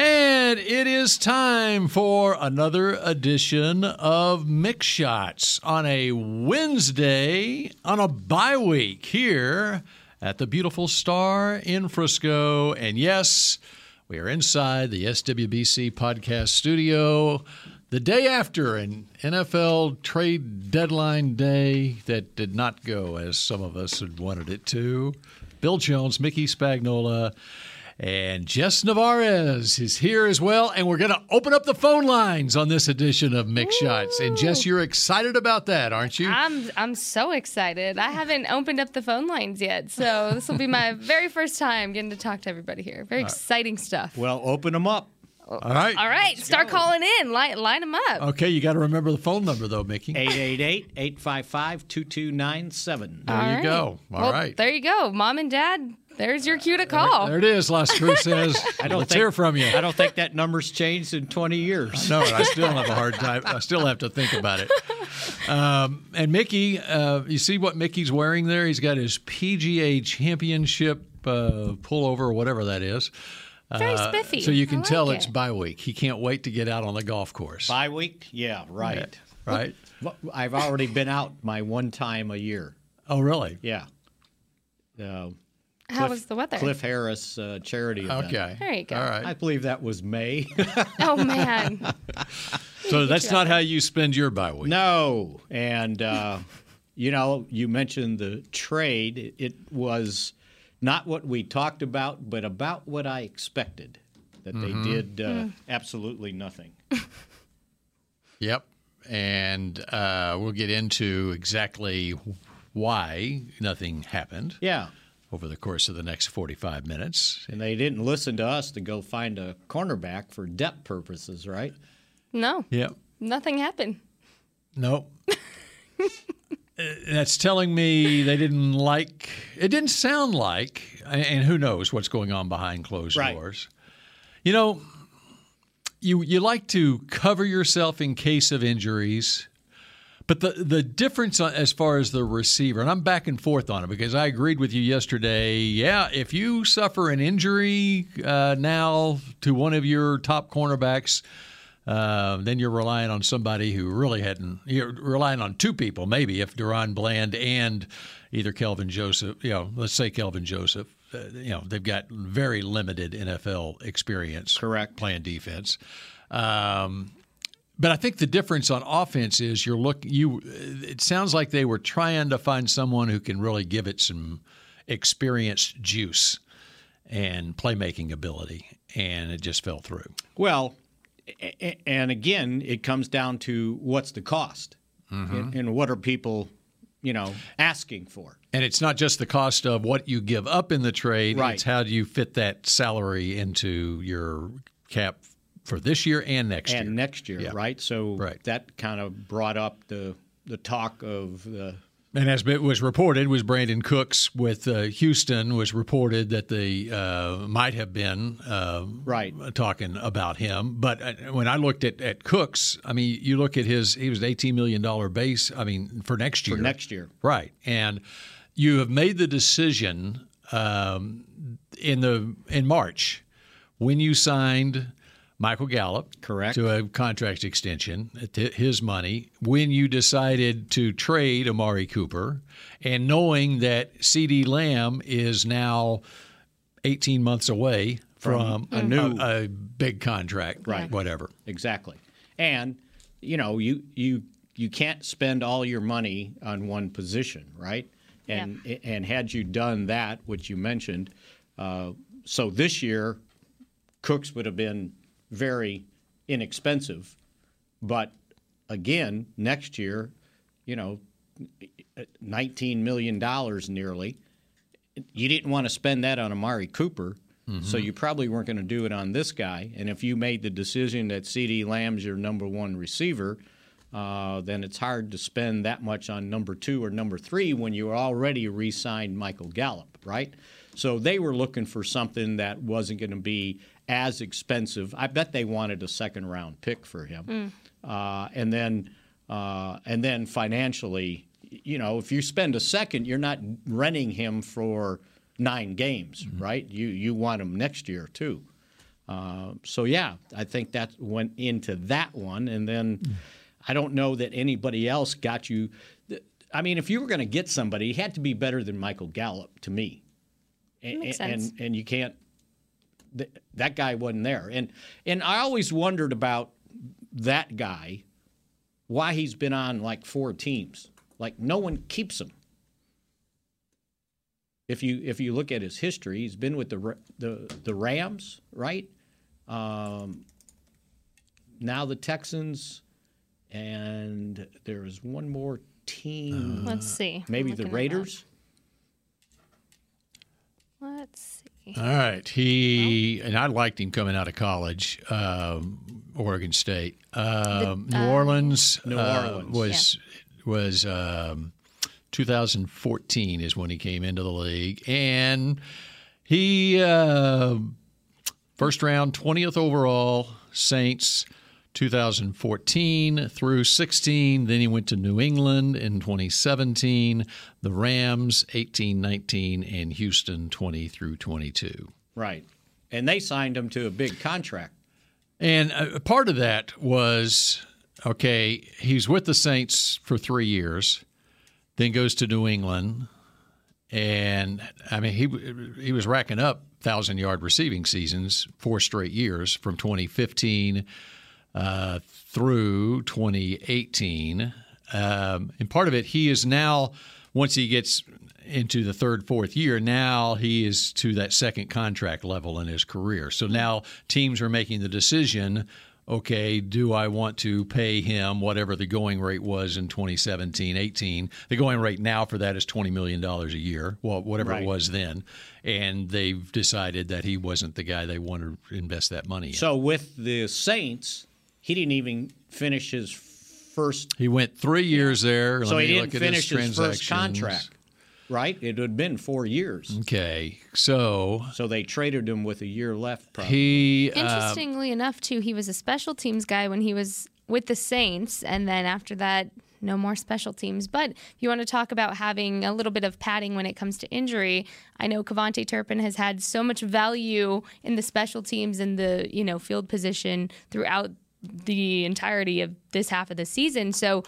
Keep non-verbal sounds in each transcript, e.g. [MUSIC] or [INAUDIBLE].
And it is time for another edition of Mick Shots on a Wednesday on a bye week here at the beautiful Star in Frisco. And yes, we are inside the SWBC podcast studio the day after an NFL trade deadline day that did not go as some of us had wanted it to. Bill Jones, Mickey Spagnola, and Jess Navarez is here as well. And we're going to open up the phone lines on this edition of Mick Shots. And Jess, you're excited about that, aren't you? I'm I'm so excited. I haven't opened up the phone lines yet, so this will be my [LAUGHS] very first time getting to talk to everybody here. Very exciting stuff. Well, open them up. All right. All right, start calling in. Line line them up. Okay, you got to remember the phone number, though, Mickey. 888 855 2297. There All you right. go. All well, right. There you go, mom and dad. There's your cue to call. There it is, Las [LAUGHS] Cruces. I don't Let's think- hear from you. I don't think that number's changed in 20 years. No, I still have a hard time. I still have to think about it. Um, and Mickey, uh, you see what Mickey's wearing there? He's got his PGA Championship uh, pullover, or whatever that is. Very Uh, spiffy. So you can like tell it. it's bye week. He can't wait to get out on the golf course. Bye week? Yeah, right. Right? I've already been out my one time a year. Oh, really? Yeah. Uh, How was the weather? Cliff Harris uh, charity event. Okay. There you go. All I believe that was May. [LAUGHS] Oh man. So that's not how you spend your bye week. no. And, uh, [LAUGHS] you know, you mentioned the trade. It, it was not what we talked about, but about what I expected. That Mm-hmm. they did uh, Hmm. absolutely nothing. [LAUGHS] Yep. And uh, we'll get into exactly why nothing happened Yeah. Over the course of the next 45 minutes. And they didn't listen to us to go find a cornerback for depth purposes, right? No, Yep. nothing happened. Nope. [LAUGHS] Uh, That's telling me they didn't like. It didn't sound like, and who knows what's going on behind closed Right. doors. You know, you you like to cover yourself in case of injuries, but the the difference as far as the receiver, and I'm back and forth on it because I agreed with you yesterday. Yeah, if you suffer an injury uh, now to one of your top cornerbacks, uh, then you're relying on somebody who really hadn't. You're relying on two people, maybe if DaRon Bland and either Kelvin Joseph. You know, let's say Kelvin Joseph. Uh, you know, they've got very limited NFL experience. Correct. Playing defense. Um, but I think the difference on offense is you're look you. It sounds like they were trying to find someone who can really give it some experienced juice and playmaking ability, and it just fell through. Well, and again, it comes down to what's the cost mm-hmm. and, and what are people, you know, asking for. And it's not just the cost of what you give up in the trade; Right. it's how do you fit that salary into your cap for this year and next and year. next year, Yeah. right? So Right. that kind of brought up the the talk of the And as it was reported, was Brandin Cooks with uh, Houston was reported that they uh, might have been uh, Right. talking about him. But uh, when I looked at, at Cooks, I mean, you look at his he was an eighteen million dollar base. I mean, for next year. for next year. right? And you have made the decision um, in the in March when you signed Michael Gallup Correct. to a contract extension at his money when you decided to trade Amari Cooper and knowing that CeeDee Lamb is now 18 months away from, a new- a, big contract Right. whatever Exactly. And you know, you you you can't spend all your money on one position, right? And and had you done that, which you mentioned, uh, so this year, Cooks would have been very inexpensive, but again, next year, you know, nineteen million dollars nearly. You didn't want to spend that on Amari Cooper. So you probably weren't going to do it on this guy. And if you made the decision that CeeDee Lamb's your number one receiver, uh, then it's hard to spend that much on number two or number three when you already re signed Michael Gallup, right? So they were looking for something that wasn't going to be as expensive. I bet they wanted a second round pick for him. Uh, and then uh, and then financially, you know, if you spend a second, you're not renting him for nine games, right? You you want him next year too. Uh, so yeah, I think that went into that one, and then I don't know that anybody else got you. I mean, if you were going to get somebody, he had to be better than Michael Gallup to me, and Makes and, sense. and you can't. Th- That guy wasn't there, and and I always wondered about that guy, why he's been on like four teams. Like no one keeps him. If you if you look at his history, he's been with the the the Rams, right? Um, now the Texans, and there's one more team, Let's see. Maybe the looking it up. Raiders. Let's see. All right. He and I liked him coming out of college, um, Oregon State. Um, New Orleans, New uh, Orleans. was was um, 2014 is when he came into the league, and he uh, first round 20th overall Saints. 2014 through 16. Then he went to New England in 2017, the Rams 18, 19, and Houston 20 through 22. Right. And they signed him to a big contract. And uh, a part of that was okay, he's with the Saints for three years, then goes to New England. And I mean, he he was racking up thousand yard receiving seasons four straight years from 2015 uh, through 2018. Um, and part of it, he is now once he gets into the third, fourth year, now he is to that second contract level in his career. So now teams are making the decision okay, do I want to pay him whatever the going rate was in 2017 18? The going rate now for that is $20 million a year, well, whatever Right. it was then. And they've decided that he wasn't the guy they want to invest that money in. So with the Saints, he didn't even finish his first. he went three years there. So he didn't look finish his, first contract, right? It had been four years. Okay, so So they traded him with a year left. Probably. he uh, Interestingly enough, too, he was a special teams guy when he was with the Saints, and then after that, no more special teams. But if you want to talk about having a little bit of padding when it comes to injury, I know KaVontae Turpin has had so much value in the special teams and the you know field position throughout the entirety of this half of the season. So.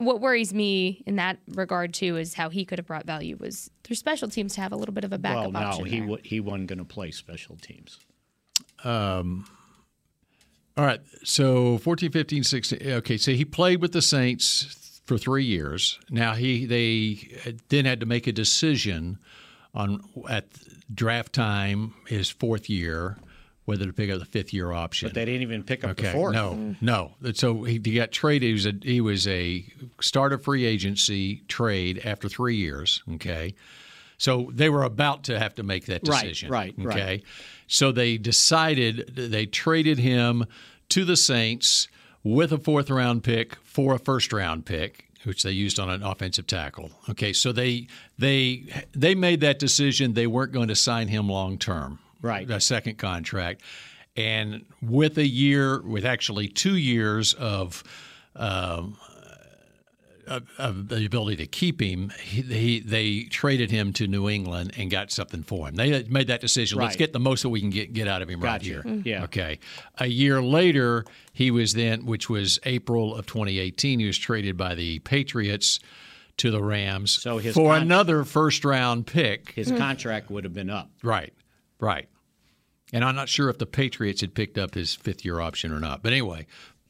What worries me in that regard too is how he could have brought value was through special teams to have a little bit of a well, backup no, option. he there. wa- he wasn't going to play special teams. Um. All right. So 14, 15, 16. Okay. So he played with the Saints for three years. Now he they then had to make a decision on at draft time, his fourth year, whether to pick up the fifth year option. But they didn't even pick up the Okay, fourth. no, no. Mm-hmm. So he, he got traded. He was a he was a start of free agency trade after three years. Okay, so they were about to have to make that Right, decision. right, Okay, right. so they decided they traded him to the Saints with a fourth round pick for a first round pick. Which they used on an offensive tackle. Okay, so they they they made that decision. They weren't going to sign him long term Right. a second contract, and with a year, with actually two years of. Um, of, of the ability to keep him, he, he, they traded him to New England and got something for him. They made that decision. Let's get the most that we can get get out of him right Gotcha. here. Yeah. Okay. A year later, he was then, which was April of 2018, he was traded by the Patriots to the Rams So his for con- another first round pick. His contract would have been up. Right, right. And I'm not sure if the Patriots had picked up his fifth year option or not. But anyway,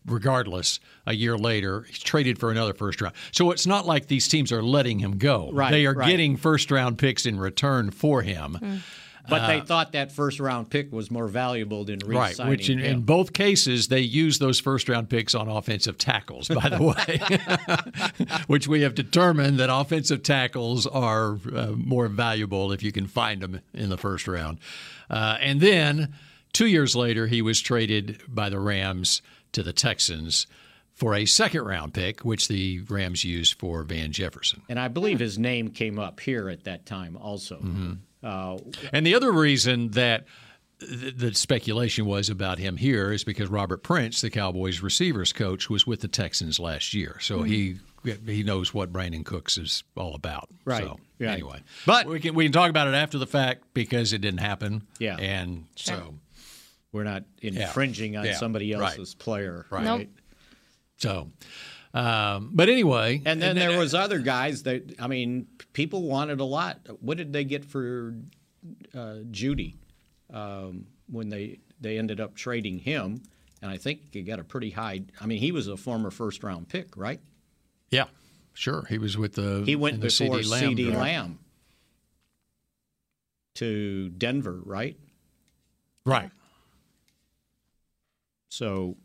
regardless, a year later, he's traded for another first round. So it's not like these teams are letting him go. Right, They are right. getting first round picks in return for him. Mm. But they thought that first round pick was more valuable than Uh, Right, which in, in both cases they used those first round picks on offensive tackles. By the way, [LAUGHS] which we have determined that offensive tackles are uh, more valuable if you can find them in the first round. Uh, and then two years later, he was traded by the Rams to the Texans for a second round pick, which the Rams used for Van Jefferson. And I believe his name came up here at that time also. Mm-hmm. Uh, And the other reason that the, the speculation was about him here is because Robert Prince, the Cowboys receivers coach, was with the Texans last year, so he he knows what Brandin Cooks is all about. Right, So, right. Anyway, But- we can we can talk about it after the fact because it didn't happen. Yeah. and so we're not infringing on Yeah, somebody right. else's player. Right. Nope. so. Um, but anyway, And then there was other guys that I mean, people wanted a lot. What did they get for uh, Jeudy um, when they they ended up trading him? And I think he got a pretty high. I mean, he was a former first round pick, right? yeah, sure, he was with the He went the before CeeDee Lamb CeeDee Lamb to Denver, right? right? So,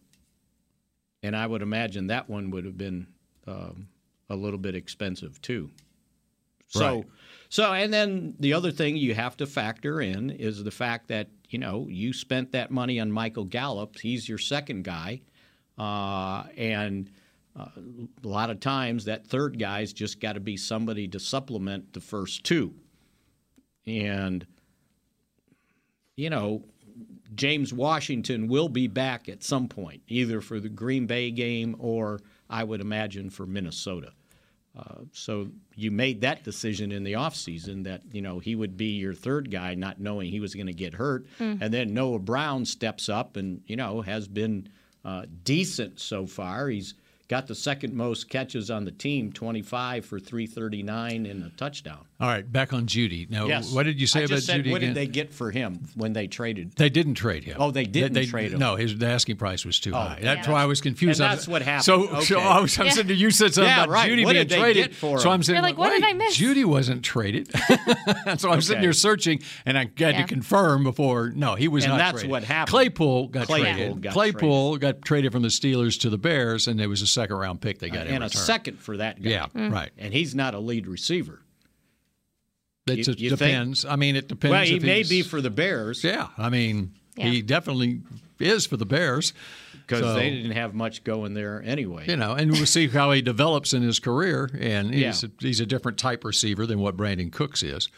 and I would imagine that one would have been um, a little bit expensive too. So, Right. so, and then the other thing you have to factor in is the fact that you know you spent that money on Michael Gallup. He's your second guy, uh, and uh, a lot of times that third guy's just got to be somebody to supplement the first two, and you know James Washington will be back at some point, either for the Green Bay game or I would imagine for Minnesota. Uh, so you made that decision in the offseason that you know he would be your third guy, not knowing he was going to get hurt, and then Noah Brown steps up and you know has been uh, decent so far. He's got the second most catches on the team, 25 for 339 and a touchdown. All right, back on Jeudy. Now, what did you say I about just said, Jeudy What again? did they get for him when they traded? They didn't trade him. Oh, they didn't trade him. No, his the asking price was too oh, high. That's why I was confused. And I was- that's what happened. So, so I was, I was Yeah. saying you said something Yeah, about right. Jeudy What being did they traded. get for so? I'm saying, You're like, what did I miss? Jeudy wasn't traded. [LAUGHS] so I'm sitting Okay. here searching, and I had Yeah. to confirm before. No, he was And not. that's traded. what happened. Claypool got Claypool traded. got Claypool got traded from the Steelers to the Bears, and it was a second round pick they got uh, in and a second for that guy. Yeah, mm. right. And he's not a lead receiver. It You- you think? depends. I mean, it depends. Well, he if may be for the Bears Yeah, I mean, Yeah. he definitely is for the Bears. because So- they didn't have much going there anyway. You know, and we'll see how he develops in his career. And he's, Yeah. a, he's a different type receiver than what Brandin Cooks is.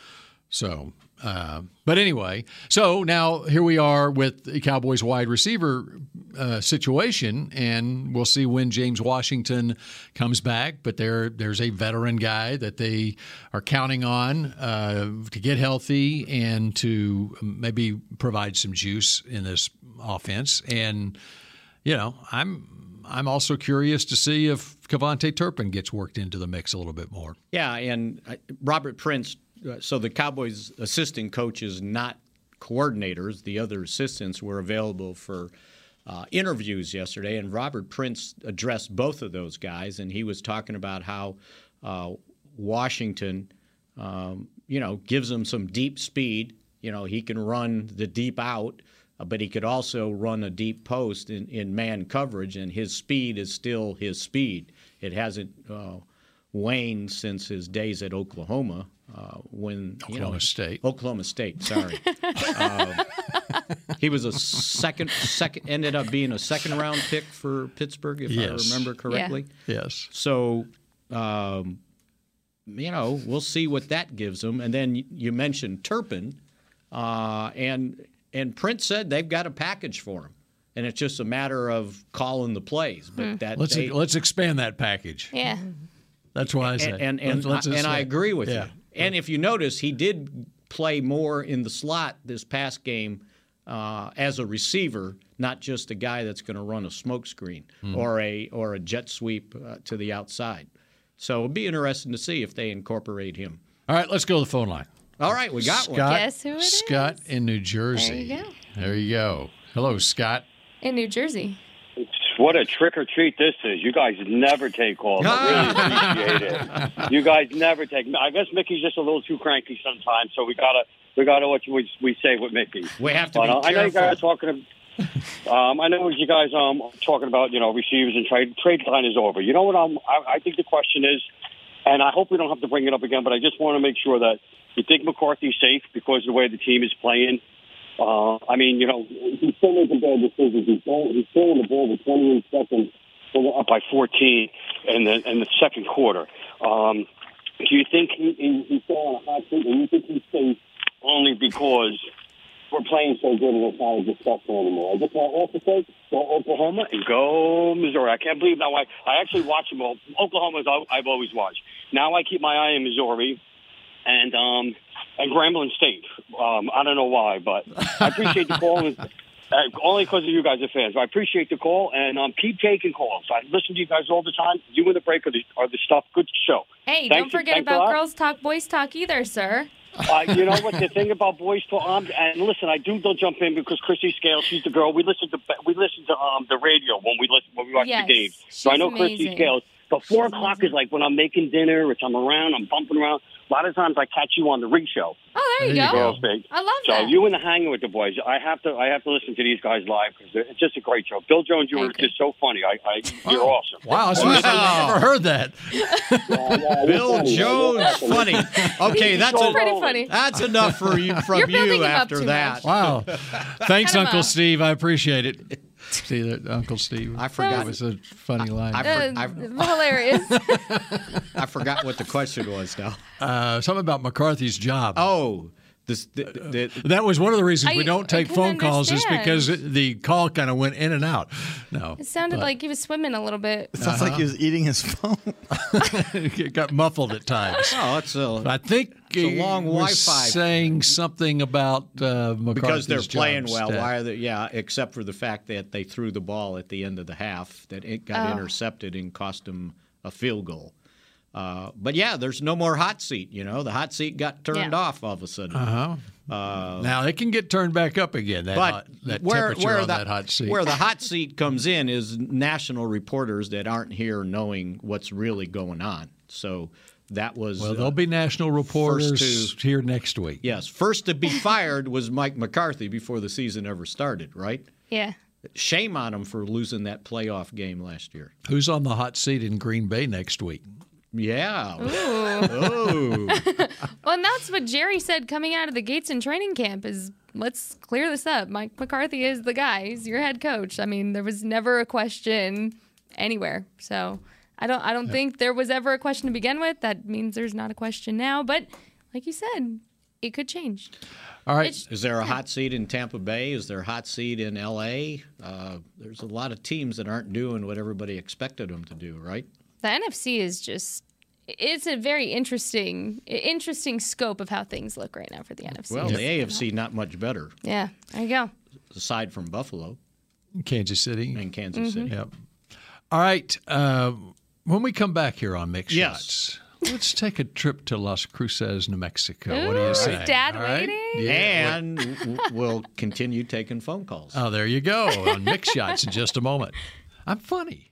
So, uh, but anyway, so now here we are with the Cowboys wide receiver uh, situation, and we'll see when James Washington comes back. But there, there's a veteran guy that they are counting on uh, to get healthy and to maybe provide some juice in this offense. And you know, I'm I'm also curious to see if KaVontae Turpin gets worked into the mix a little bit more. Yeah, and uh, Robert Prince. So the Cowboys' assistant coaches, not coordinators, the other assistants were available for uh, interviews yesterday, and Robert Prince addressed both of those guys, and he was talking about how uh, Washington, um, you know, gives him some deep speed. You know, he can run the deep out, uh, but he could also run a deep post in, in man coverage, and his speed is still his speed. It hasn't uh, waned since his days at Oklahoma. Uh, when you know, Oklahoma State. Oklahoma State, sorry. [LAUGHS] Um, he was a second, second, ended up being a second round pick for Pittsburgh, if Yes. I remember correctly. Yes. So, um, you know, we'll see what that gives them. And then you mentioned Turpin, uh, and and Prince said they've got a package for him, and it's just a matter of calling the plays. But that Let's they, let's expand that package. Yeah. That's why I say. and and and, Let's- let's and I agree with yeah. you. And if you notice, he did play more in the slot this past game uh, as a receiver, not just a guy that's going to run a smoke screen Hmm. or a or a jet sweep uh, to the outside. So it'll be interesting to see if they incorporate him. All right, let's go to the phone line. All right, we got Scott, one. Guess who it is? Scott in New Jersey. There you go. There you go. Hello, Scott. In New Jersey. What a trick or treat this is. You guys never take calls. I really [LAUGHS] appreciate it. You guys never take. I guess Mickey's just a little too cranky sometimes, so we gotta we gotta what we we say with Mickey. We have to But, be uh, I know you guys are talking. Um, I know you guys um talking about you know receivers and trade trade line is over. You know what? Um, I, I think the question is, and I hope we don't have to bring it up again. But I just want to make sure that you think McCarthy's safe because of the way the team is playing. Uh, I mean, you know, he's still making bad decisions. He's, throwing, he's throwing the ball with 28 seconds up by 14 in the in the second quarter. Um, do you think he, he, he's still on a hot seat, and you think he stays only because we're playing so good and it's not a discussion anymore? I just want also say go Oklahoma and go Missouri. I can't believe now. I I actually watch them all. Oklahoma's I've always watched. Now I keep my eye on Missouri and um and Grambling State. Um, I don't know why, but I appreciate the call. And, [LAUGHS] uh, only because of you guys are fans. I appreciate the call and um, keep taking calls. I listen to you guys all the time. You and the break are the, are the stuff. Good show. Hey, Thanks- don't forget about girls talk, boys talk either, sir. Uh, you know what the thing about boys to um and listen, I do don't jump in because Kristi Scale, she's the girl. We listen to we listen to um the radio when we listen when we watch Yes, the games. So I she's know Kristi amazing. Scales. But four o'clock is like when I'm making dinner, if I'm around, I'm bumping around. A lot of times I catch you on the ring show. Oh, there you There you go. go. Girls I love you. So that. you and the hanging with the boys, I have to I have to listen to these guys live because it's just a great show. Bill Jones, you were Thank you. just so funny. I, I you're awesome. Wow, that's the I've ever heard that. Bill Jones, funny. Okay, that's so a, Pretty funny. That's enough for you from You're building you him up after that. much. Wow. [LAUGHS] Thanks, Uncle. Steve. I appreciate it. [LAUGHS] See that, Uncle Steve? I forgot. It was a funny line. I, Uh, for, I, hilarious. [LAUGHS] [LAUGHS] I forgot what the question was now. Uh, something about McCarthy's job. Oh, this the, the, That was one of the reasons I- we don't take can phone calls is because the call kind of went in and out. No, it sounded but like he was swimming a little bit. It Sounds like he was eating his phone. [LAUGHS] it got muffled at times. oh, it's a, I think a he long was Wi-Fi. saying something about uh, McCarthy's because they're playing well. stat. Why? Are they, yeah, except for the fact that they threw the ball at the end of the half that it got Oh. intercepted and cost them a field goal. Uh, but yeah, there's no more hot seat. You know, the hot seat got turned Yeah. off all of a sudden. Uh-huh. now it can get turned back up again. That but hot, that where, temperature where on the, that hot seat. Where the hot seat comes in is national reporters that aren't here knowing what's really going on. So that was well, uh, there'll be national reporters to- here next week. yes. First to be fired was Mike McCarthy before the season ever started. Right? Yeah. Shame on him for losing that playoff game last year. Who's on the hot seat in Green Bay next week? Yeah. Ooh. Oh. [LAUGHS] Well, and that's what Jerry said coming out of the gates in training camp is let's clear this up. Mike McCarthy is the guy. He's your head coach. I mean, there was never a question anywhere. So I don't I don't think there was ever a question to begin with. That means there's not a question now. But like you said, it could change. All right. It's- Is there a hot seat in Tampa Bay? Is there a hot seat in L.A.? Uh, there's a lot of teams that aren't doing what everybody expected them to do, right? The NFC is just it's a very interesting interesting scope of how things look right now for the NFC. Well, the AFC not much better, yeah, there you go. aside from Buffalo Kansas City. and Kansas City. Yep. All right. Uh, when we come back here on Mick Yes. Shots, let's take a trip to Las Cruces, New Mexico. what do Ooh, you is say? Dad All right? waiting? Yeah. And we'll continue taking phone calls. Oh, there you go on Mick Shots in just a moment. I'm funny.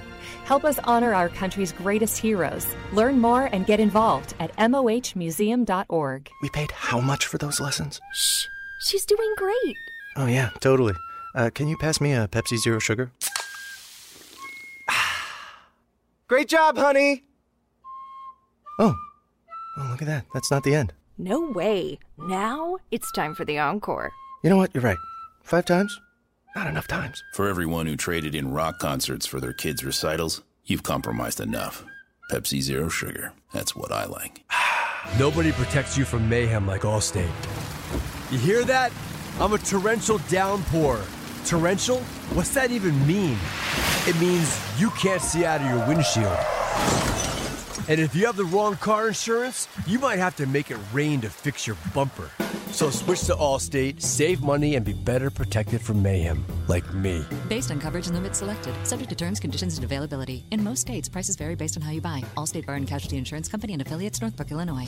Help us honor our country's greatest heroes. Learn more and get involved at mohmuseum.org. We paid how much for those lessons? Shh, she's doing great. Oh, yeah, totally. Uh, can you pass me a Pepsi Zero Sugar? [SIGHS] Great job, honey! Oh. Oh, look at that. That's not the end. No way. Now it's time for the encore. You know what? You're right. Five times? Not enough times. For everyone who traded in rock concerts for their kids' recitals, you've compromised enough. Pepsi Zero Sugar. That's what I like. [SIGHS] Nobody protects you from mayhem like Allstate. You hear that? I'm a torrential downpour. Torrential? What's that even mean? It means you can't see out of your windshield. And if you have the wrong car insurance, you might have to make it rain to fix your bumper. So switch to Allstate, save money, and be better protected from mayhem, like me. Based on coverage and limits selected, subject to terms, conditions, and availability. In most states, prices vary based on how you buy. Allstate Bar and Casualty Insurance Company and affiliates, Northbrook, Illinois.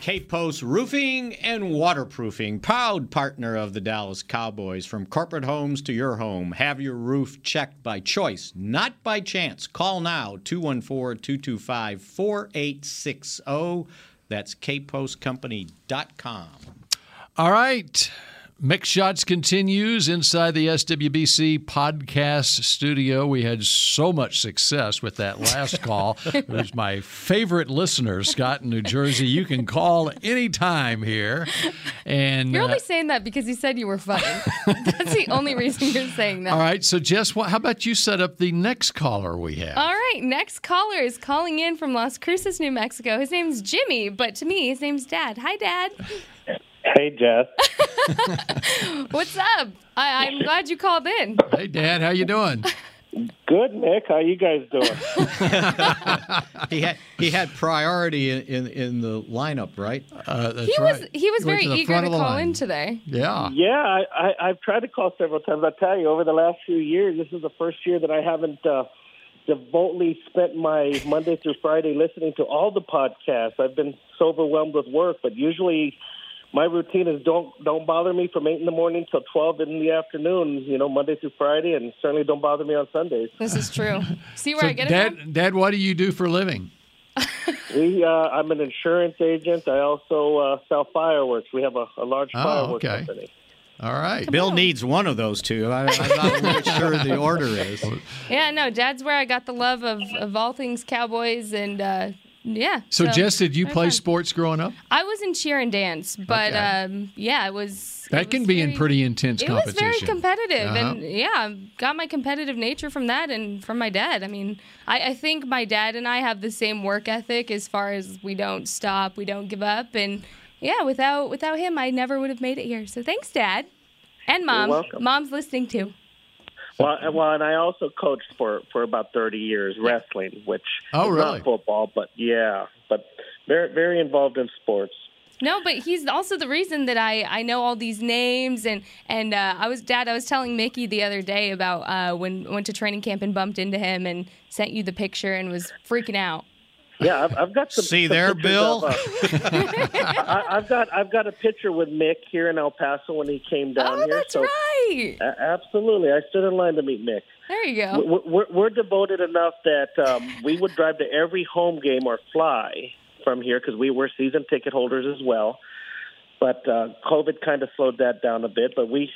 Cape Post Roofing and Waterproofing, proud partner of the Dallas Cowboys. From corporate homes to your home, have your roof checked by choice, not by chance. Call now 214 225 4860. That's capepostcompany.com. All right. Mick Shots continues inside the SWBC podcast studio. We had so much success with that last [LAUGHS] call. it was my favorite listener, Scott in New Jersey. You can call anytime here. And You're uh, only saying that because you said you were funny. [LAUGHS] That's the only reason you're saying that. all right, so Jess, what, how about you set up the next caller we have? All right, next caller is calling in from Las Cruces, New Mexico. His name's Jimmy, but to me, his name's Dad. Hi, Dad. Hey, Jess. [LAUGHS] What's up? I, I'm glad you called in. Hey, Dad, how you doing? Good, Nick. How you guys doing? [LAUGHS] he had he had priority in, in, in the lineup, right? Uh, he was he was very eager to call in today. Yeah. Yeah, I, I, I've tried to call several times. I tell you, over the last few years, this is the first year that I haven't uh, devotedly spent my Monday through Friday listening to all the podcasts. I've been so overwhelmed with work, but usually my routine is don't don't bother me from eight in the morning till twelve in the afternoon. You know, Monday through Friday, and certainly don't bother me on Sundays. This is true. [LAUGHS] See where So I get it Dad, from? Dad, what do you do for a living? [LAUGHS] We, uh, I'm an insurance agent. I also uh, sell fireworks. We have a, a large Oh, fireworks okay. company. All right. Bill needs one of those two. I, I'm not [LAUGHS] really sure the order is. Yeah, no, Dad's where I got the love of, of all things Cowboys, and uh, yeah. So, Jess, did you play fun. sports growing up? I was in cheer and dance, but Okay. um, yeah, it was. That can be in pretty intense It was very competitive, Uh-huh. and yeah, I got my competitive nature from that and from my dad. I mean, I, I think my dad and I have the same work ethic as far as we don't stop, we don't give up, and yeah, without without him, I never would have made it here. So thanks, Dad, and Mom. welcome. Mom's listening too. Well, and- well, and I also coached for for about thirty years wrestling, which Oh, is really? not football, but yeah, but very very involved in sports. No, but he's also the reason that I, I know all these names and and uh, I was dad. I was telling Mickey the other day about uh, when went to training camp and bumped into him and sent you the picture and was freaking out. Yeah, I've, I've got some. See some there, Bill? of, uh, [LAUGHS] I, I've got I've got a picture with Mick here in El Paso when he came down Oh, here. that's so right. A- absolutely, I stood in line to meet Mick. There you go. We're, we're, we're devoted enough that um, we would drive to every home game or fly from here because we were season ticket holders as well. But uh, COVID kind of slowed that down a bit. But we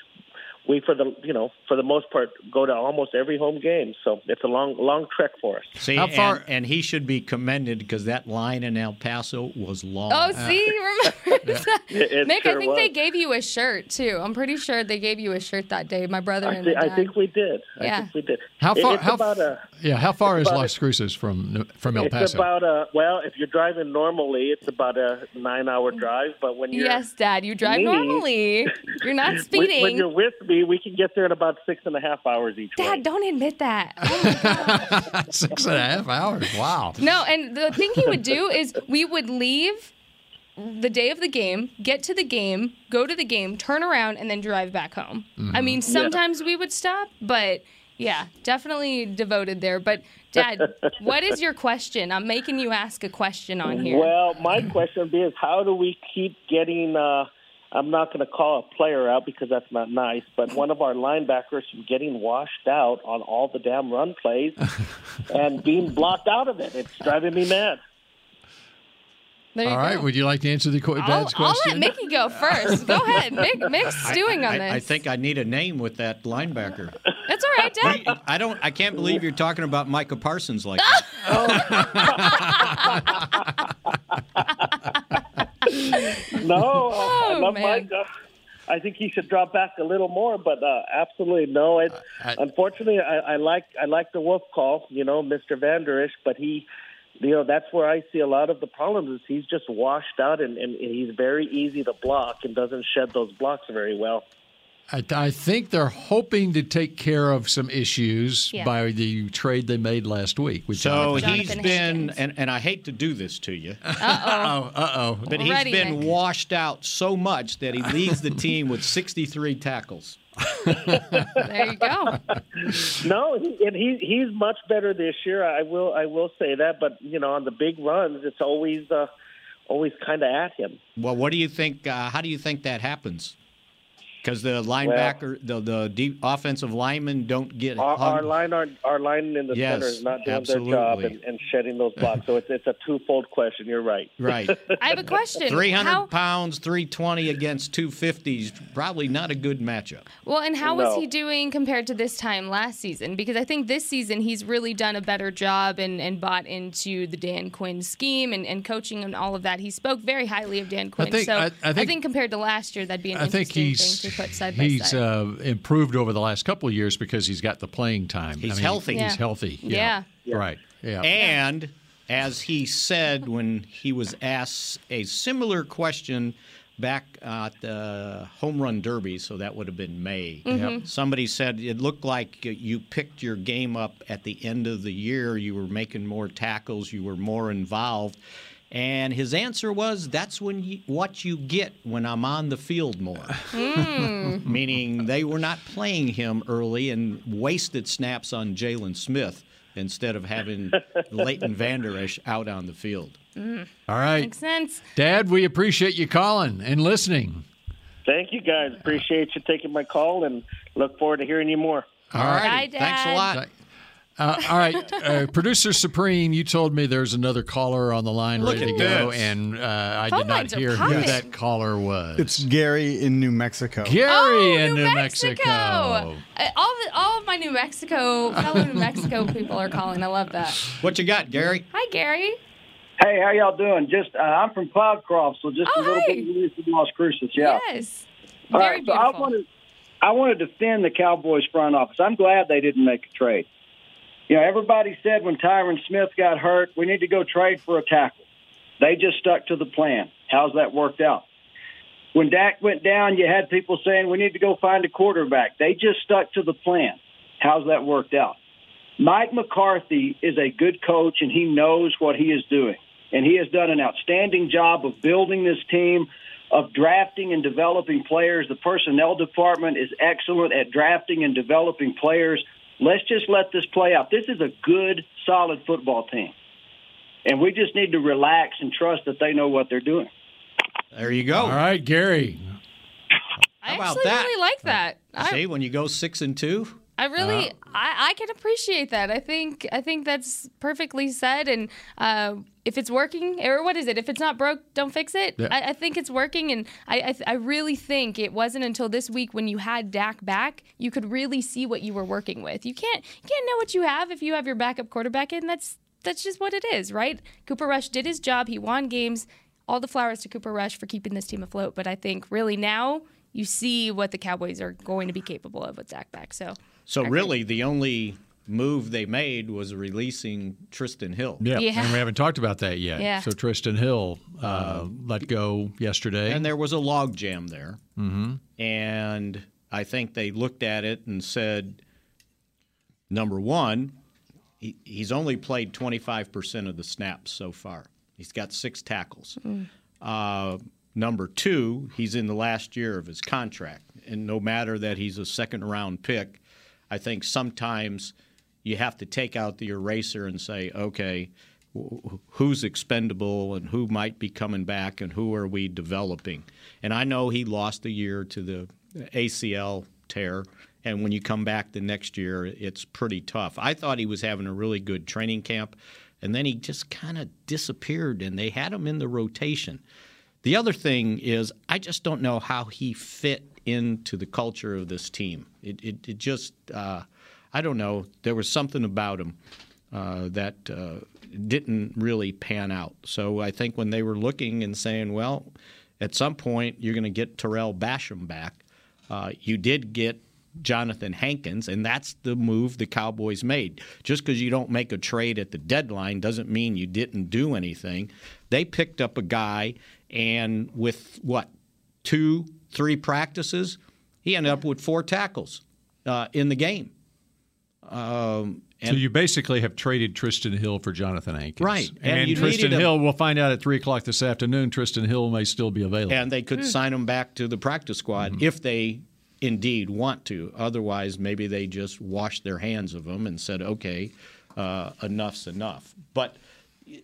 we for the you know for the most part go to almost every home game. So it's a long long trek for us. See, How far- and, and he should be commended because that line in El Paso was long. Oh, see, [LAUGHS] remember that? It- it Mick? I sure think they gave you a shirt too. I'm pretty sure they gave you a shirt that day. My brother I, and thi- my I think we did. I Yeah. think we did. How far? It's how, about a. yeah, how far is Las Cruces from from El Paso? It's Paso? about a well. If you're driving normally, it's about a nine-hour drive. But when you're Yes, Dad. You drive me- normally. You're not [LAUGHS] when- speeding. when you're with me, we can get there in about six and a half hours each way. Dad, don't admit that. [LAUGHS] Six and a half hours. Wow. No, and the thing he would do is we would leave the day of the game, get to the game, go to the game, turn around, and then drive back home. I mean, Mhm. Yeah. sometimes we would stop, but yeah, definitely devoted there. But Dad, [LAUGHS] what is your question? I'm making you ask a question on here. Well, my question would be is how do we keep getting? Uh, I'm not going to call a player out because that's not nice, but one of our linebackers from getting washed out on all the damn run plays [LAUGHS] and being blocked out of it. It's driving me mad. There you All right. go. Would you like to answer the qu- I'll, dad's I'll let Mickey go first. Go ahead. Mick, Mick's stewing on I, this. I think I need a name with that linebacker. That's all right, Dad. I don't. I can't believe you're talking about Micah Parsons like [LAUGHS] [LAUGHS] [LAUGHS] no, I Oh, love man. Mike. Uh, I think he should drop back a little more, but uh, absolutely no. It, I- unfortunately, I, I like I like the Wolf call, you know, Mr. Vander Esch, but he, you know, that's where I see a lot of the problems. Is he's just washed out and, and he's very easy to block and doesn't shed those blocks very well. I, I think they're hoping to take care of some issues Yeah. by the trade they made last week. With So Jonathan. he's Jonathan been, and, and I hate to do this to you, [LAUGHS] Uh [LAUGHS] Uh-oh, uh-oh. but We're he's ready, been Nick. washed out so much that he leads the team with 63 tackles. oh. There you go. [LAUGHS] No, he, and he he's much better this year. I will I will say that, but you know, on the big runs, it's always uh, always kind of at him. Well, what do you think? Uh, how do you think that happens? Because the linebacker, the the deep offensive linemen don't get Our, our hung. line, our, our line in the Yes, center is not doing their job and, and shedding those blocks. So it's it's a twofold question. You're right. Right. [LAUGHS] I have a question. 300 pounds, 320 against 250s, probably not a good matchup. well, and how is No. he doing compared to this time last season? Because I think this season he's really done a better job and, and bought into the Dan Quinn scheme and, and coaching and all of that. He spoke very highly of Dan Quinn. think- so I- I think- compared to last year, that'd be an I think interesting he's thing to put side by he's side. uh, improved over the last couple of years because he's got the playing time. He's I mean, healthy. He's Yeah. healthy. Yeah. Right. Yeah. And as he said when he was asked a similar question back at the home run derby, so that would have been May. Mhm. Somebody said it looked like you picked your game up at the end of the year. You were making more tackles, you were more involved. And his answer was, "That's when you, what you get when I'm on the field more." [LAUGHS] Mm. Meaning they were not playing him early and wasted snaps on Jaylon Smith instead of having [LAUGHS] Leighton Vander Esch out on the field. Mm. All right. Makes sense. Dad, we appreciate you calling and listening. Thank you guys. Appreciate you taking my call and look forward to hearing you more. All right. Thanks a lot. Uh, all right, uh, producer Supreme, you told me there's another caller on the line Look ready to go, this. and uh, I Phone did not lines are hear who popping. that caller was. It's Gary in New Mexico. Gary Oh, in New New Mexico. Mexico. Uh, all, the, all of my New Mexico, fellow New Mexico people are calling. I love that. What you got, Gary? Hi, Gary. Hey, how y'all doing? Just uh, I'm from Cloudcroft, so just Oh, a little hey. bit east of Las Cruces. Yeah. Yes. All Very right, so beautiful. I wanted, I want to defend the Cowboys front office. I'm glad they didn't make a trade. You know, everybody said when Tyron Smith got hurt, we need to go trade for a tackle. They just stuck to the plan. How's that worked out? When Dak went down, you had people saying we need to go find a quarterback. They just stuck to the plan. How's that worked out? Mike McCarthy is a good coach and he knows what he is doing. And he has done an outstanding job of building this team, of drafting and developing players. The personnel department is excellent at drafting and developing players. Let's just let this play out. This is a good, solid football team. And we just need to relax and trust that they know what they're doing. There you go. All right, Gary. I about actually that? really like that. I, See, when you go six and two, I really, Uh, I, I can appreciate that. I think, I think that's perfectly said. And uh, if it's working, or what is it? If it's not broke, don't fix it. Yeah. I, I think it's working, and I, I, I really think it wasn't until this week when you had Dak back, you could really see what you were working with. You can't, you can't know what you have if you have your backup quarterback in. That's that's just what it is, right? Cooper Rush did his job. He won games. All the flowers to Cooper Rush for keeping this team afloat. But I think really now you see what the Cowboys are going to be capable of with Dak back. So. So I agree. really the only move they made was releasing Trysten Hill. Yeah, Yeah. and we haven't talked about that yet. Yeah. So Trysten Hill uh, let go yesterday. And there was a log jam there. mm-hmm. And I think they looked at it and said, number one, he, he's only played 25% of the snaps so far. He's got six tackles. Uh, number two, he's in the last year of his contract. And no matter that he's a second round pick, I think sometimes you have to take out the eraser and say, okay, wh- who's expendable and who might be coming back and who are we developing? And I know he lost a year to the ACL tear. And when you come back the next year, it's pretty tough. I thought he was having a really good training camp. and then he just kind of disappeared, and they had him in the rotation. The other thing is, I just don't know how he fit into the culture of this team. It, it, it just, uh, I don't know. There was something about him uh, that uh, didn't really pan out. So I think when they were looking and saying, well, at some point you're going to get Tarell Basham back, uh, you did get Johnathan Hankins, and that's the move the Cowboys made. Just because you don't make a trade at the deadline doesn't mean you didn't do anything. They picked up a guy, and with what, two, three practices, he ended up with four tackles uh, in the game. Um, so you basically have traded Trysten Hill for Johnathan Hankins, Right. And, And Trysten Hill, we'll find out at three o'clock this afternoon. Trysten Hill may still be available, and they could sign him back to the practice squad if they indeed want to. Otherwise, maybe they just washed their hands of him and said, "Okay, uh, enough's enough." But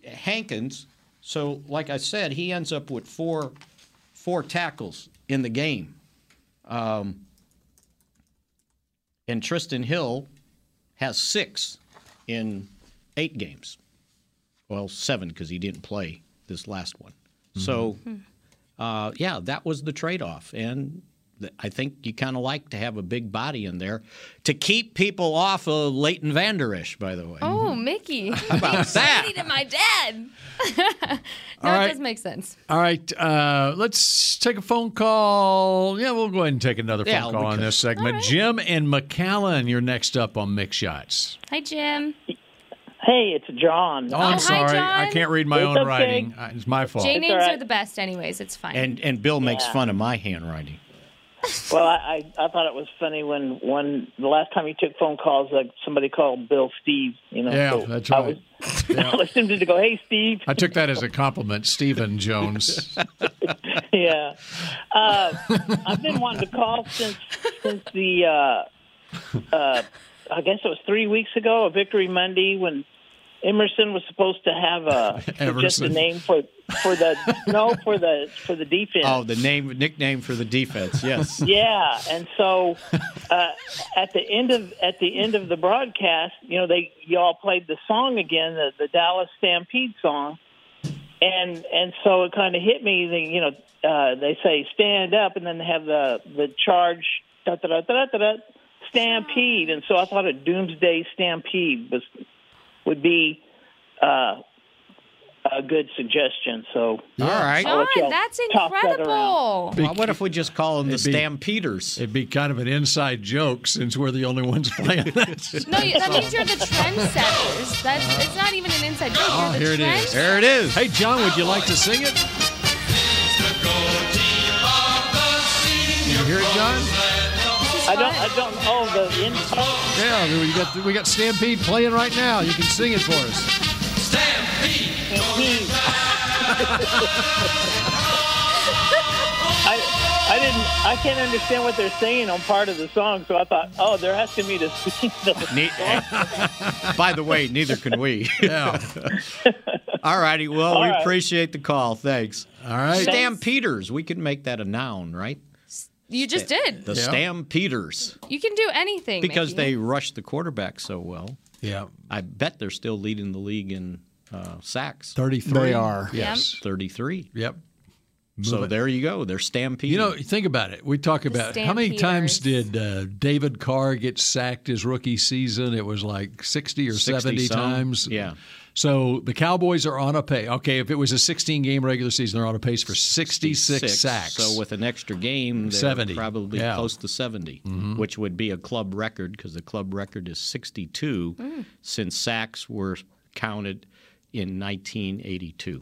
Hankins, so like I said, he ends up with four four tackles in the game, um, and Trysten Hill has six in eight games. Well, seven because he didn't play this last one. So, uh, yeah, that was the trade off. And I think you kind of like to have a big body in there to keep people off of Leighton Vander Esch, by the way. Oh, Mickey. How about that? I needed my dad. [LAUGHS] no, All right. it does make sense. All right, uh, let's take a phone call. Yeah, we'll go ahead and take another phone Yeah, call on this segment. Jim and McAllen, you're next up on Mick Shots. Hi, Jim. Hey, it's John. Oh, I'm sorry. I can't read my It's own okay. writing. Uh, It's my fault. J names all right. are the best, anyways. It's fine. And and Bill makes Yeah. fun of my handwriting. Well, I, I I thought it was funny when when the last time you took phone calls, like somebody called Bill Steve. You know, Yeah, so that's I right. was, [LAUGHS] I was tempted to go, "Hey, Steve." I took that as a compliment, Stephen Jones. [LAUGHS] yeah, uh, I've been wanting to call since since the uh, uh, I guess it was three weeks ago, a Victory Monday, when Emerson was supposed to have a [LAUGHS] just a name for for the [LAUGHS] no for the for the defense. Oh, the name nickname for the defense. Yes. [LAUGHS] Yeah, and so uh, at the end of at the end of the broadcast, you know, they y'all played the song again, the, the Dallas Stampede song, and and so it kind of hit me. That, you know, uh, they say stand up, and then they have the the charge da da da da da da Stampede, and so I thought a Doomsday Stampede was would be. Uh, a good suggestion. So, All right. John, that's toss that incredible. Well, what if we just call them the It'd be- Stampeders? It'd be kind of an inside joke since we're the only ones playing [LAUGHS] that. No, that means you're the trendsetters. That's it's not even an inside joke. Oh, you're here the it trend. There it is. Hey, John, would you like to sing it? I don't. I don't. Oh, the in. Yeah, we got we got Stampede playing right now. You can sing it for us. Stampede. [LAUGHS] I, I didn't. I can't understand what they're saying on part of the song, so I thought, oh, they're asking me to sing the song. [LAUGHS] By the way, neither can we. [LAUGHS] Yeah. All righty. Well, All we right. appreciate the call. Thanks. All right. Stampeders. We can make that a noun, right? You just did. The Stampeders. You can do anything Because Mickey. they rushed the quarterback so well. Yeah. I bet they're still leading the league in uh, sacks. 33. They are. Yes. 33. Yep. So Move it. there you go. They're stampeding. You know, think about it. We talk about how many times did uh, David Carr get sacked his rookie season? It was like 60 or 60 70 some. times. Yeah. So the Cowboys are on a pace. Okay, if it was a 16 game regular season, they're on a pace for 66 sacks. So with an extra game, they're 70, probably yeah. close to 70, Mhm. which would be a club record because the club record is 62 Mm. since sacks were counted in 1982.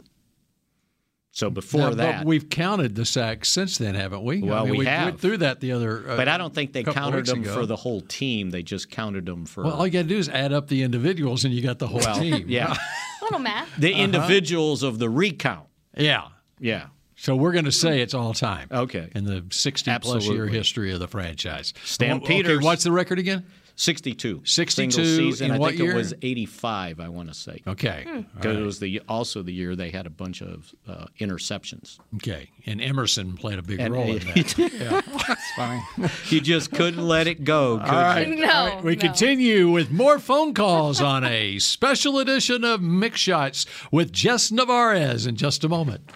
So before Now, that, but we've counted the sacks since then, haven't we? Well, I mean, we we have. went through that the other. Uh, but I don't think they counted them ago. for the whole team. They just counted them for Well, all you got to do is add up the individuals, and you got the whole Well, team. yeah. [LAUGHS] little math. the Uh-huh. individuals of the recount. Yeah. Yeah. So we're going to say it's all time. Okay. In the 60 plus year history of the franchise. Stampeders. Okay, what's the record again? 62. 62 Single season. in I what think year? it was 85, I want to say. Okay. Hmm. Because All it was the also the year they had a bunch of uh, interceptions. Okay, and Emerson played a big And- role in [LAUGHS] that. yeah. [LAUGHS] That's funny. you just couldn't let it go. Could All right. you? All right. We continue with more phone calls on a special edition of Mick Shots with Jess Navarez in just a moment.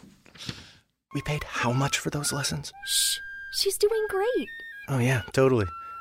We paid how much for those lessons? Shh. She's doing great. Oh, yeah, totally.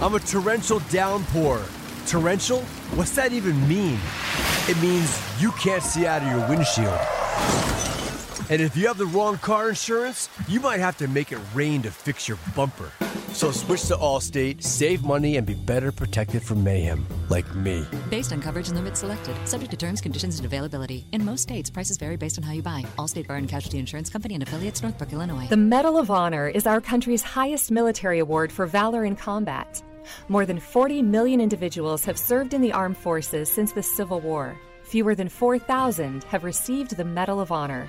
I'm a torrential downpour. Torrential? What's that even mean? It means you can't see out of your windshield. And if you have the wrong car insurance, you might have to make it rain to fix your bumper. So switch to Allstate, save money, and be better protected from mayhem, like me. Based on coverage and limits selected, subject to terms, conditions, and availability. In most states, prices vary based on how you buy. Allstate Bar and Casualty Insurance Company and affiliates, Northbrook, Illinois. The Medal of Honor is our country's highest military award for valor in combat. More than 40 million individuals have served in the armed forces since the Civil War. Fewer than 4,000 have received the Medal of Honor.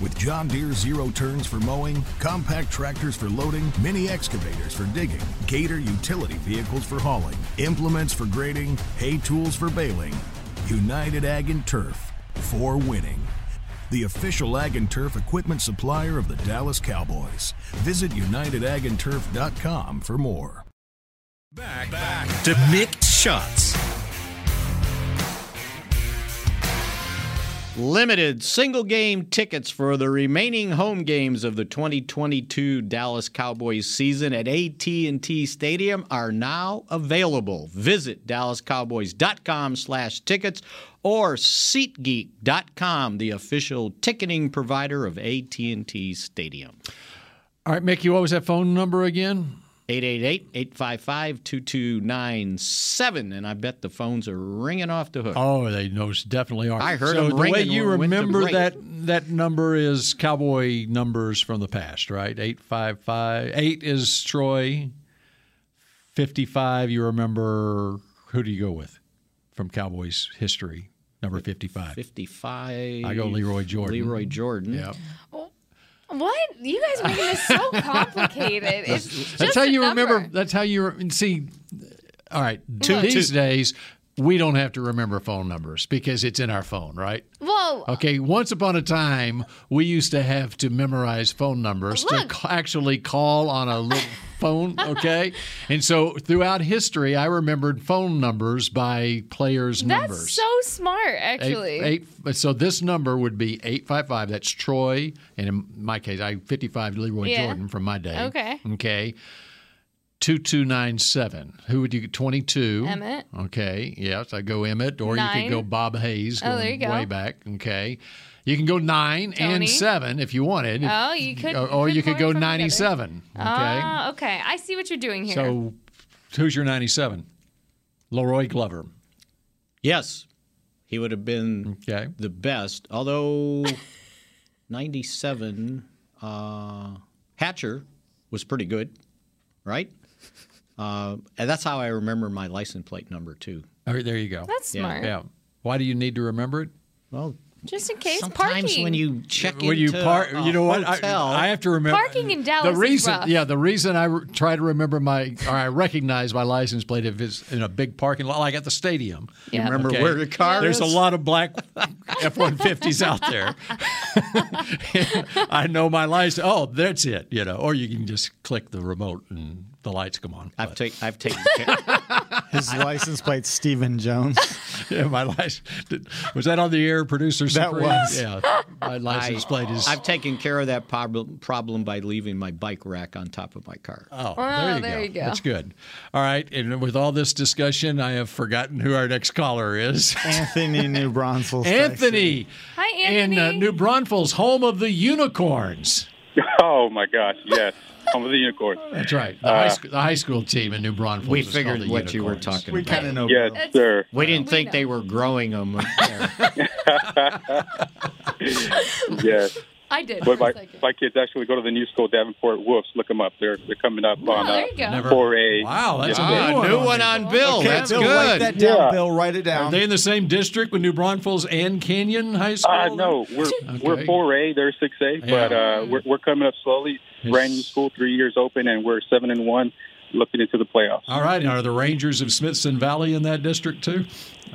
With John Deere zero turns for mowing, compact tractors for loading, mini excavators for digging, Gator utility vehicles for hauling, implements for grading, hay tools for baling. United Ag and Turf for winning. The official Ag and Turf equipment supplier of the Dallas Cowboys. Visit UnitedAgAndTurf.com for more. Back, back to Mick Shots. Limited single game tickets for the remaining home games of the 2022 Dallas Cowboys season at AT&T Stadium are now available. Visit dallascowboys.com/tickets or SeatGeek.com, the official ticketing provider of AT&T Stadium. All right, Mick, what was that phone number again? 888-855-2297 and I bet the phones are ringing off the hook. Oh, they most definitely are. I heard so them the way you when we went to remember that that number is cowboy numbers from the past, right? Eight five five eight is Troy. Fifty five, you remember who do you go with from Cowboys history? Number fifty five. 55. I go Lee Roy Jordan. Lee Roy Jordan. Yeah. What? You guys are making this so [LAUGHS] complicated. It's That's just how you number. remember. That's how you re- see. All right, Two- these two- days we don't have to remember phone numbers because it's in our phone, right? Well, Okay, once upon a time, we used to have to memorize phone numbers to Look. ca- actually call on a little [LAUGHS] phone, okay? And so throughout history, I remembered phone numbers by players' that's numbers. so smart, actually. Eight, eight, so this number would be 855. That's Troy. And in my case, I 55 Lee Roy Yeah. Jordan from my day. Okay. Okay. 2297. Who would you get? 22? Emmett. Okay. Yes, I go Emmett, or you could go Bob Hayes. Oh, there you go. Way back. Okay. You can go nine Tony. and seven if you wanted. Oh, you could- Or, you or could you could go from each 97. Okay. Ah, okay. I see what you're doing here. so who's your 97? La'Roi Glover. Yes, he would have been okay. the best. Although [LAUGHS] 97, uh, Hatcher was pretty good, right? Uh, and that's how I remember my license plate number, too. All right, there you go. That's Yeah. smart. Yeah. Why do you need to remember it? Well, Just in case sometimes parking. when you check when you park, a you know what? I, hotel- I have to remember. Parking in Dallas the is reason, rough. yeah, the reason I re- try to remember my or I recognize my license plate if it's in a big parking lot, like at the stadium. You Yeah. remember where the car is. There's is? a lot of black F one fifties out there. [LAUGHS] I know my license. Oh, that's it. You know, or you can just click the remote and the lights come on. I've, take, I've taken [LAUGHS] care. His license plate, Stephen Jones. [LAUGHS] yeah, my license was that on the air, producer. That Supreme? was. Yeah, my license I, plate is. I've taken care of that problem problem by leaving my bike rack on top of my car. Oh, Oh, there, you, there go. you go. That's good. All right, and with all this discussion, I have forgotten who our next caller is. [LAUGHS] Anthony New Braunfels. Anthony Hi, in Anthony. uh, New Braunfels, home of the Unicorns. [LAUGHS] Oh my gosh, yes. Home of the unicorn. That's right. The, Uh, high, school, the high school team in New Braunfels. We figured the what you were Unicorns. talking We kind of know. Yes, Bill. sir. We didn't think they were growing them. there. [LAUGHS] [LAUGHS] yes. I did. But my, my kids actually go to the new school, Davenport Wolves. Look them up. They're they're coming up on there uh, you go. Never- 4A. Wow, that's Yeah. a new one. new on one on Bill. Okay, That's Bill, good. Write that down, Yeah. Bill. Write it Are down. they in the same district with New Braunfels and Canyon High School? Uh, no, we're [LAUGHS] we're Okay. 4A. They're 6A, but uh, we're we're coming up slowly. Brand new school, three years open, and we're seven and one, looking into the playoffs. All right. And are the Rangers of Smithson Valley in that district too?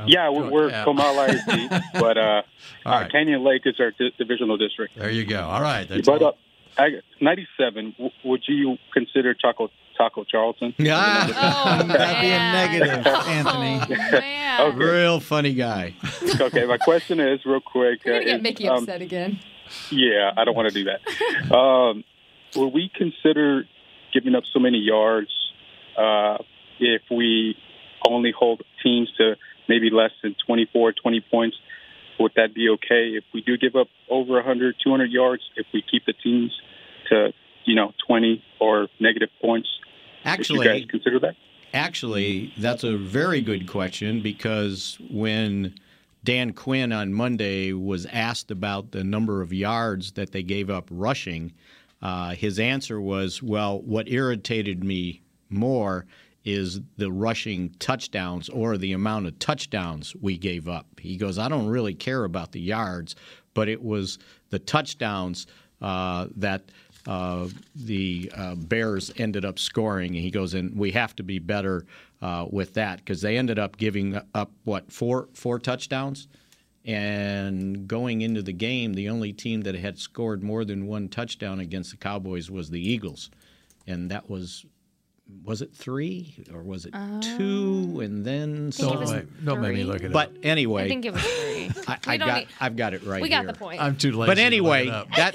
yeah, we're, we're Yeah. Comal ISD, but uh, All uh, right. Canyon Lake is our di- divisional district. There you go. All right. That's but all. uh, I, 97, w- would you consider Taco Taco Charlton? [LAUGHS] Yeah. Oh, [LAUGHS] That'd be a negative, Anthony. Oh, man. Okay. Real funny guy. [LAUGHS] okay, my question is real quick. You're uh, gonna get Mickey um, upset again. Yeah, I don't want to do that. um, will we consider giving up so many yards uh, if we only hold teams to maybe less than 24, 20 points? Would that be okay if we do give up over 100, 200 yards? If we keep the teams to, you know, 20 or negative points? If you guys Actually, consider that? actually, that's a very good question because when Dan Quinn on Monday was asked about the number of yards that they gave up rushing, uh, his answer was, "Well, what irritated me more is the rushing touchdowns or the amount of touchdowns we gave up." He goes, "I don't really care about the yards, but it was the touchdowns uh, that." Uh, the uh, Bears ended up scoring, and he goes, and we have to be better uh, with that because they ended up giving up what four four touchdowns, and going into the game, the only team that had scored more than one touchdown against the Cowboys was the Eagles, and that was was it three or was it two, and then think it was some- Don't make me three. look it But up. anyway, I think it was three. [LAUGHS] I, I got need, I've got it right we got here. the point. I'm too lazy. But to look anyway, it up. [LAUGHS] that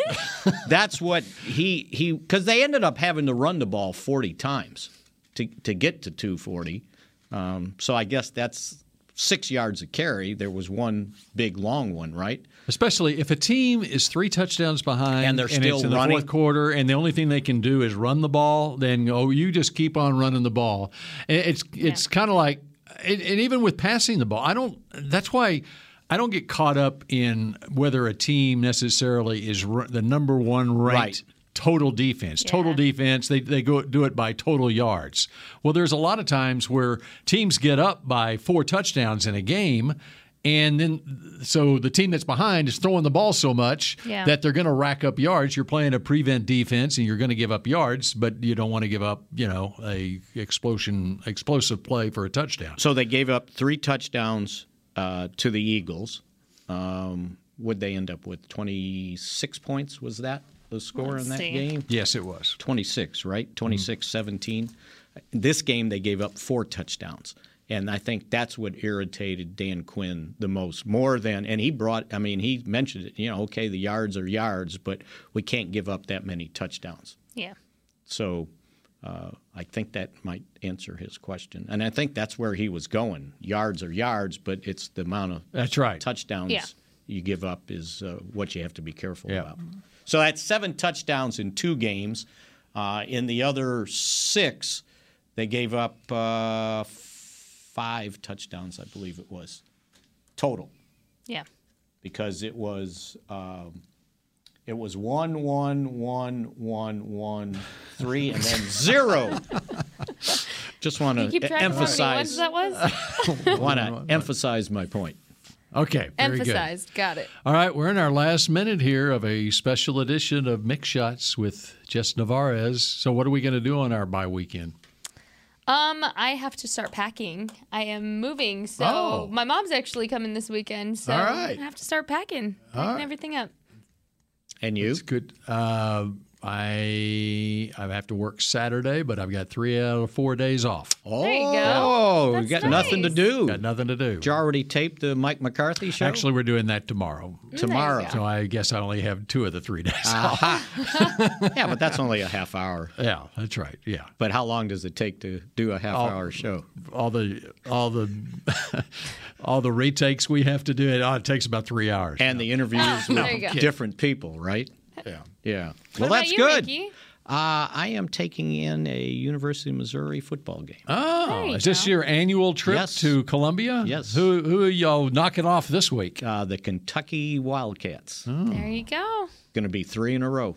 that's what he he because they ended up having to run the ball 40 times to to get to 240. Um, so I guess that's six yards of carry. There was one big long one, right? Especially if a team is three touchdowns behind And they're it's still in the fourth quarter, and the only thing they can do is run the ball, then oh, you just keep on running the ball. And It's it's kind of like, and, and even with passing the ball, I don't. That's why. I don't get caught up in whether a team necessarily is r- the number one ranked Right. total defense. Total defense, they, they go do it by total yards. Well, there's a lot of times where teams get up by four touchdowns in a game. And then, so the team that's behind is throwing the ball so much Yeah. that they're going to rack up yards. You're playing a prevent defense, and you're going to give up yards, but you don't want to give up, you know, a explosion, explosive play for a touchdown. So they gave up three touchdowns uh, to the Eagles. Um, would they end up with 26 points? Was that the score Let's in that see. game? Yes, it was. 26, right? 26 17. This game, they gave up four touchdowns. And I think that's what irritated Dan Quinn the most, more than, and he brought, I mean, he mentioned it, you know, okay, the yards are yards, but we can't give up that many touchdowns. Yeah. So uh, I think that might answer his question. And I think that's where he was going. Yards are yards, but it's the amount of That's right. touchdowns Yeah. you give up is uh, what you have to be careful Yeah. about. So that's seven touchdowns in two games. Uh, in the other six, they gave up uh, five touchdowns, I believe it was, total, Yeah. because it was um, it was one, one, one, one, one, three, and then [LAUGHS] zero. Just want You keep to track of how many emphasize. that was? [LAUGHS] Want to emphasize my point. Okay, very good. Emphasized. Got it. All right, we're in our last minute here of a special edition of Mick Shots with Jess Navarez. So, what are we going to do on our bye weekend? Um, I have to start packing. I am moving, so Oh. my mom's actually coming this weekend. So All right. I have to start packing, packing All right. everything up. And you? It's good. Uh, I I have to work Saturday, but I've got three out of four days off. Oh, There you go. you That's got nothing to do. Got nothing to do. Did you already taped the Mike McCarthy show? Actually, we're doing that tomorrow. Mm, tomorrow. So I guess I only have two of the three [LAUGHS] days off. Aha. [LAUGHS] yeah, but that's only a half hour. Yeah, that's right. Yeah. But how long does it take to do a half Oh. hour show? all the all the [LAUGHS] all the retakes we have to do it, oh, it takes about three hours. And the interviews with go. different people, right? Yeah. Yeah. What well, about that's you, good. Mickey? Uh, I am taking in a University of Missouri football game. Oh, you is this go. your annual trip Yes. to Columbia? Yes. Who who are y'all knocking off this week? Uh, the Kentucky Wildcats. There you go. Going to be three in a row.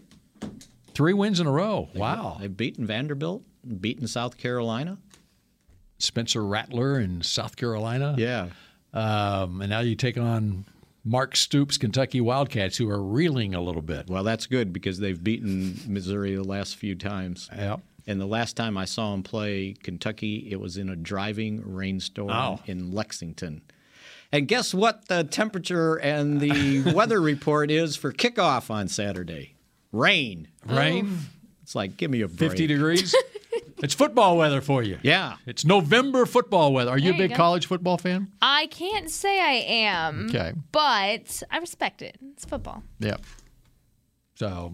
Three wins in a row. Wow. They've beaten Vanderbilt, beaten South Carolina. Spencer Rattler in South Carolina. Yeah. Um, and now you take on Mark Stoops, Kentucky Wildcats, who are reeling a little bit. Well, that's good because they've beaten Missouri the last few times. Yeah. And the last time I saw him play Kentucky, it was in a driving rainstorm Oh. in Lexington. And guess what the temperature and the [LAUGHS] weather report is for kickoff on Saturday? Rain. Rain, It's like, give me a break. 50 degrees. [LAUGHS] it's football weather for you. Yeah. It's November football weather. Are you There a big go. college football fan? I can't say I am. Okay. But I respect it. It's football. Yeah. So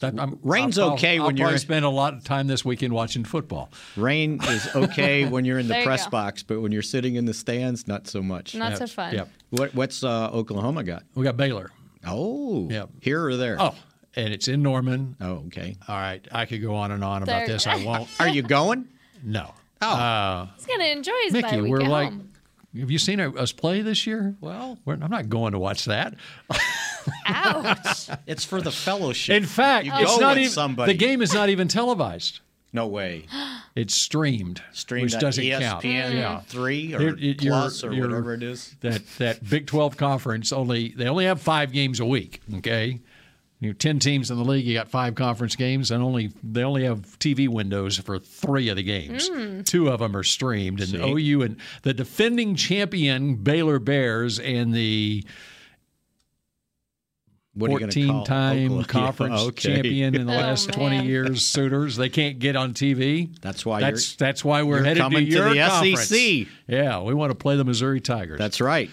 that, I'm, Rain's I'll- okay I'll when you're- probably spend a lot of time this weekend watching football. Rain is okay when you're in the [LAUGHS] press go. box, but when you're sitting in the stands, not so much. Not Yep. so fun. Yep. What, what's uh, Oklahoma got? We got Baylor. Oh, Yep. here or there? Oh, and it's in Norman. Oh, okay. All right. I could go on and on about There- this. I won't. Are you going? No. Oh. Uh, He's gonna enjoy his Mickey, we're at like, home. have you seen us play this year? Well, We're, I'm not going to watch that. Ouch. [LAUGHS] it's for the fellowship. In fact, You it's go not with even somebody. the game is not even televised. No way. [GASPS] It's streamed, Streamed which doesn't ESPN count. Yeah. three or You're- you're- plus or you're- whatever it is. That that Big 12 conference only they only have five games a week. Okay, you have ten teams in the league. You got five conference games, and only they only have TV windows for three of the games. Two of them are streamed, and See? OU and the defending champion Baylor Bears and the What are you gonna call 14-time Oklahoma? [LAUGHS] conference Yeah, okay. champion in the Oh, last 20 years. Suitors they can't get on TV. That's why That's you're. that's why we're headed coming to to your the conference. SEC. Yeah, we want to play the Missouri Tigers. That's right.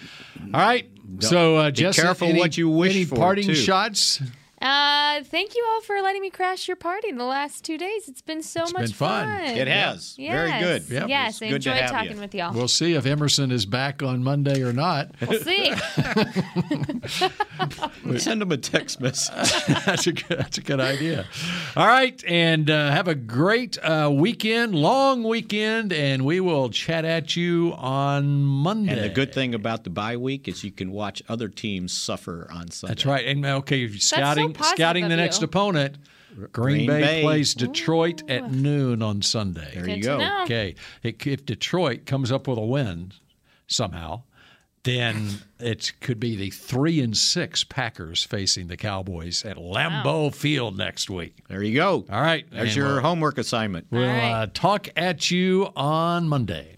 All right. So, uh, Be Jesse, careful any- what you wish any for, parting too. shots? Uh, thank you all for letting me crash your party in the last two days. It's been so much been fun. It has. Very Yes. good. Yep. Yes, I good to enjoyed talking you. with y'all. We'll see if Emerson is back on Monday or not. We'll see. [LAUGHS] Send him a text message. [LAUGHS] that's a good, that's a good idea. All right, and uh, have a great uh, weekend, long weekend, and we will chat at you on Monday. And the good thing about the bye week is you can watch other teams suffer on Sunday. That's right. And okay, scouting positive scouting the next you. opponent. Green, Green Bay, Bay. plays Detroit at noon on Sunday. There Good you go. know. Okay, it, if Detroit comes up with a win somehow, then it could be the three and six Packers facing the Cowboys at Lambeau Field next week. There you go. All right, There's and your we'll- homework assignment. We'll right. uh, talk at you on Monday.